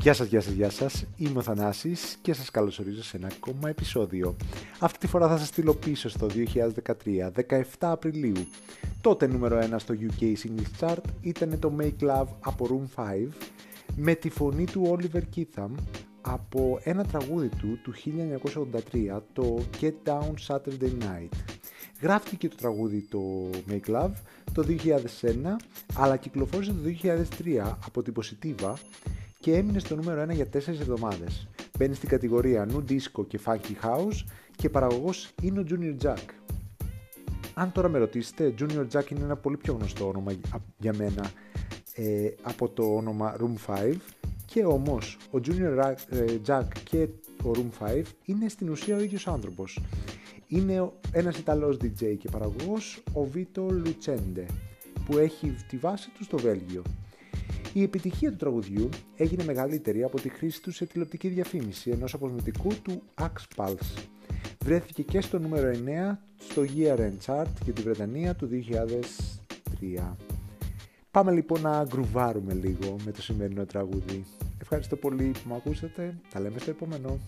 Γεια σας, γεια σας, γεια σας. Είμαι ο Θανάσης και σας καλωσορίζω σε ένα ακόμα επεισόδιο. Αυτή τη φορά θα σας στείλω πίσω στο 2013, 17 Απριλίου. Τότε νούμερο 1 στο UK Singles Chart ήταν το Make Love από Room 5 με τη φωνή του Oliver Keatham από ένα τραγούδι του του 1983, το Get Down Saturday Night. Γράφτηκε το τραγούδι το Make Love το 2001, αλλά κυκλοφόρησε το 2003 από την Positiva και έμεινες στο νούμερο 1 για 4 εβδομάδες. Μπαίνεις στην κατηγορία New Disco και Funky House και παραγωγός είναι ο Junior Jack. Αν τώρα με ρωτήσετε, Junior Jack είναι ένα πολύ πιο γνωστό όνομα για μένα ε, από το όνομα Room 5 και όμως ο Junior ε, Jack και ο Room 5 είναι στην ουσία ο ίδιος άνθρωπος. Είναι ένας Ιταλός DJ και παραγωγός, ο Vito Lucende, που έχει τη βάση του στο Βέλγιο. Η επιτυχία του τραγουδιού έγινε μεγαλύτερη από τη χρήση του σε τηλεοπτική διαφήμιση ενός αποσμητικού του Axe Pulse. Βρέθηκε και στο νούμερο 9 στο Year End Chart για τη Βρετανία του 2003. Πάμε λοιπόν να γκρουβάρουμε λίγο με το σημερινό τραγούδι. Ευχαριστώ πολύ που με ακούσατε. Τα λέμε στο επόμενο.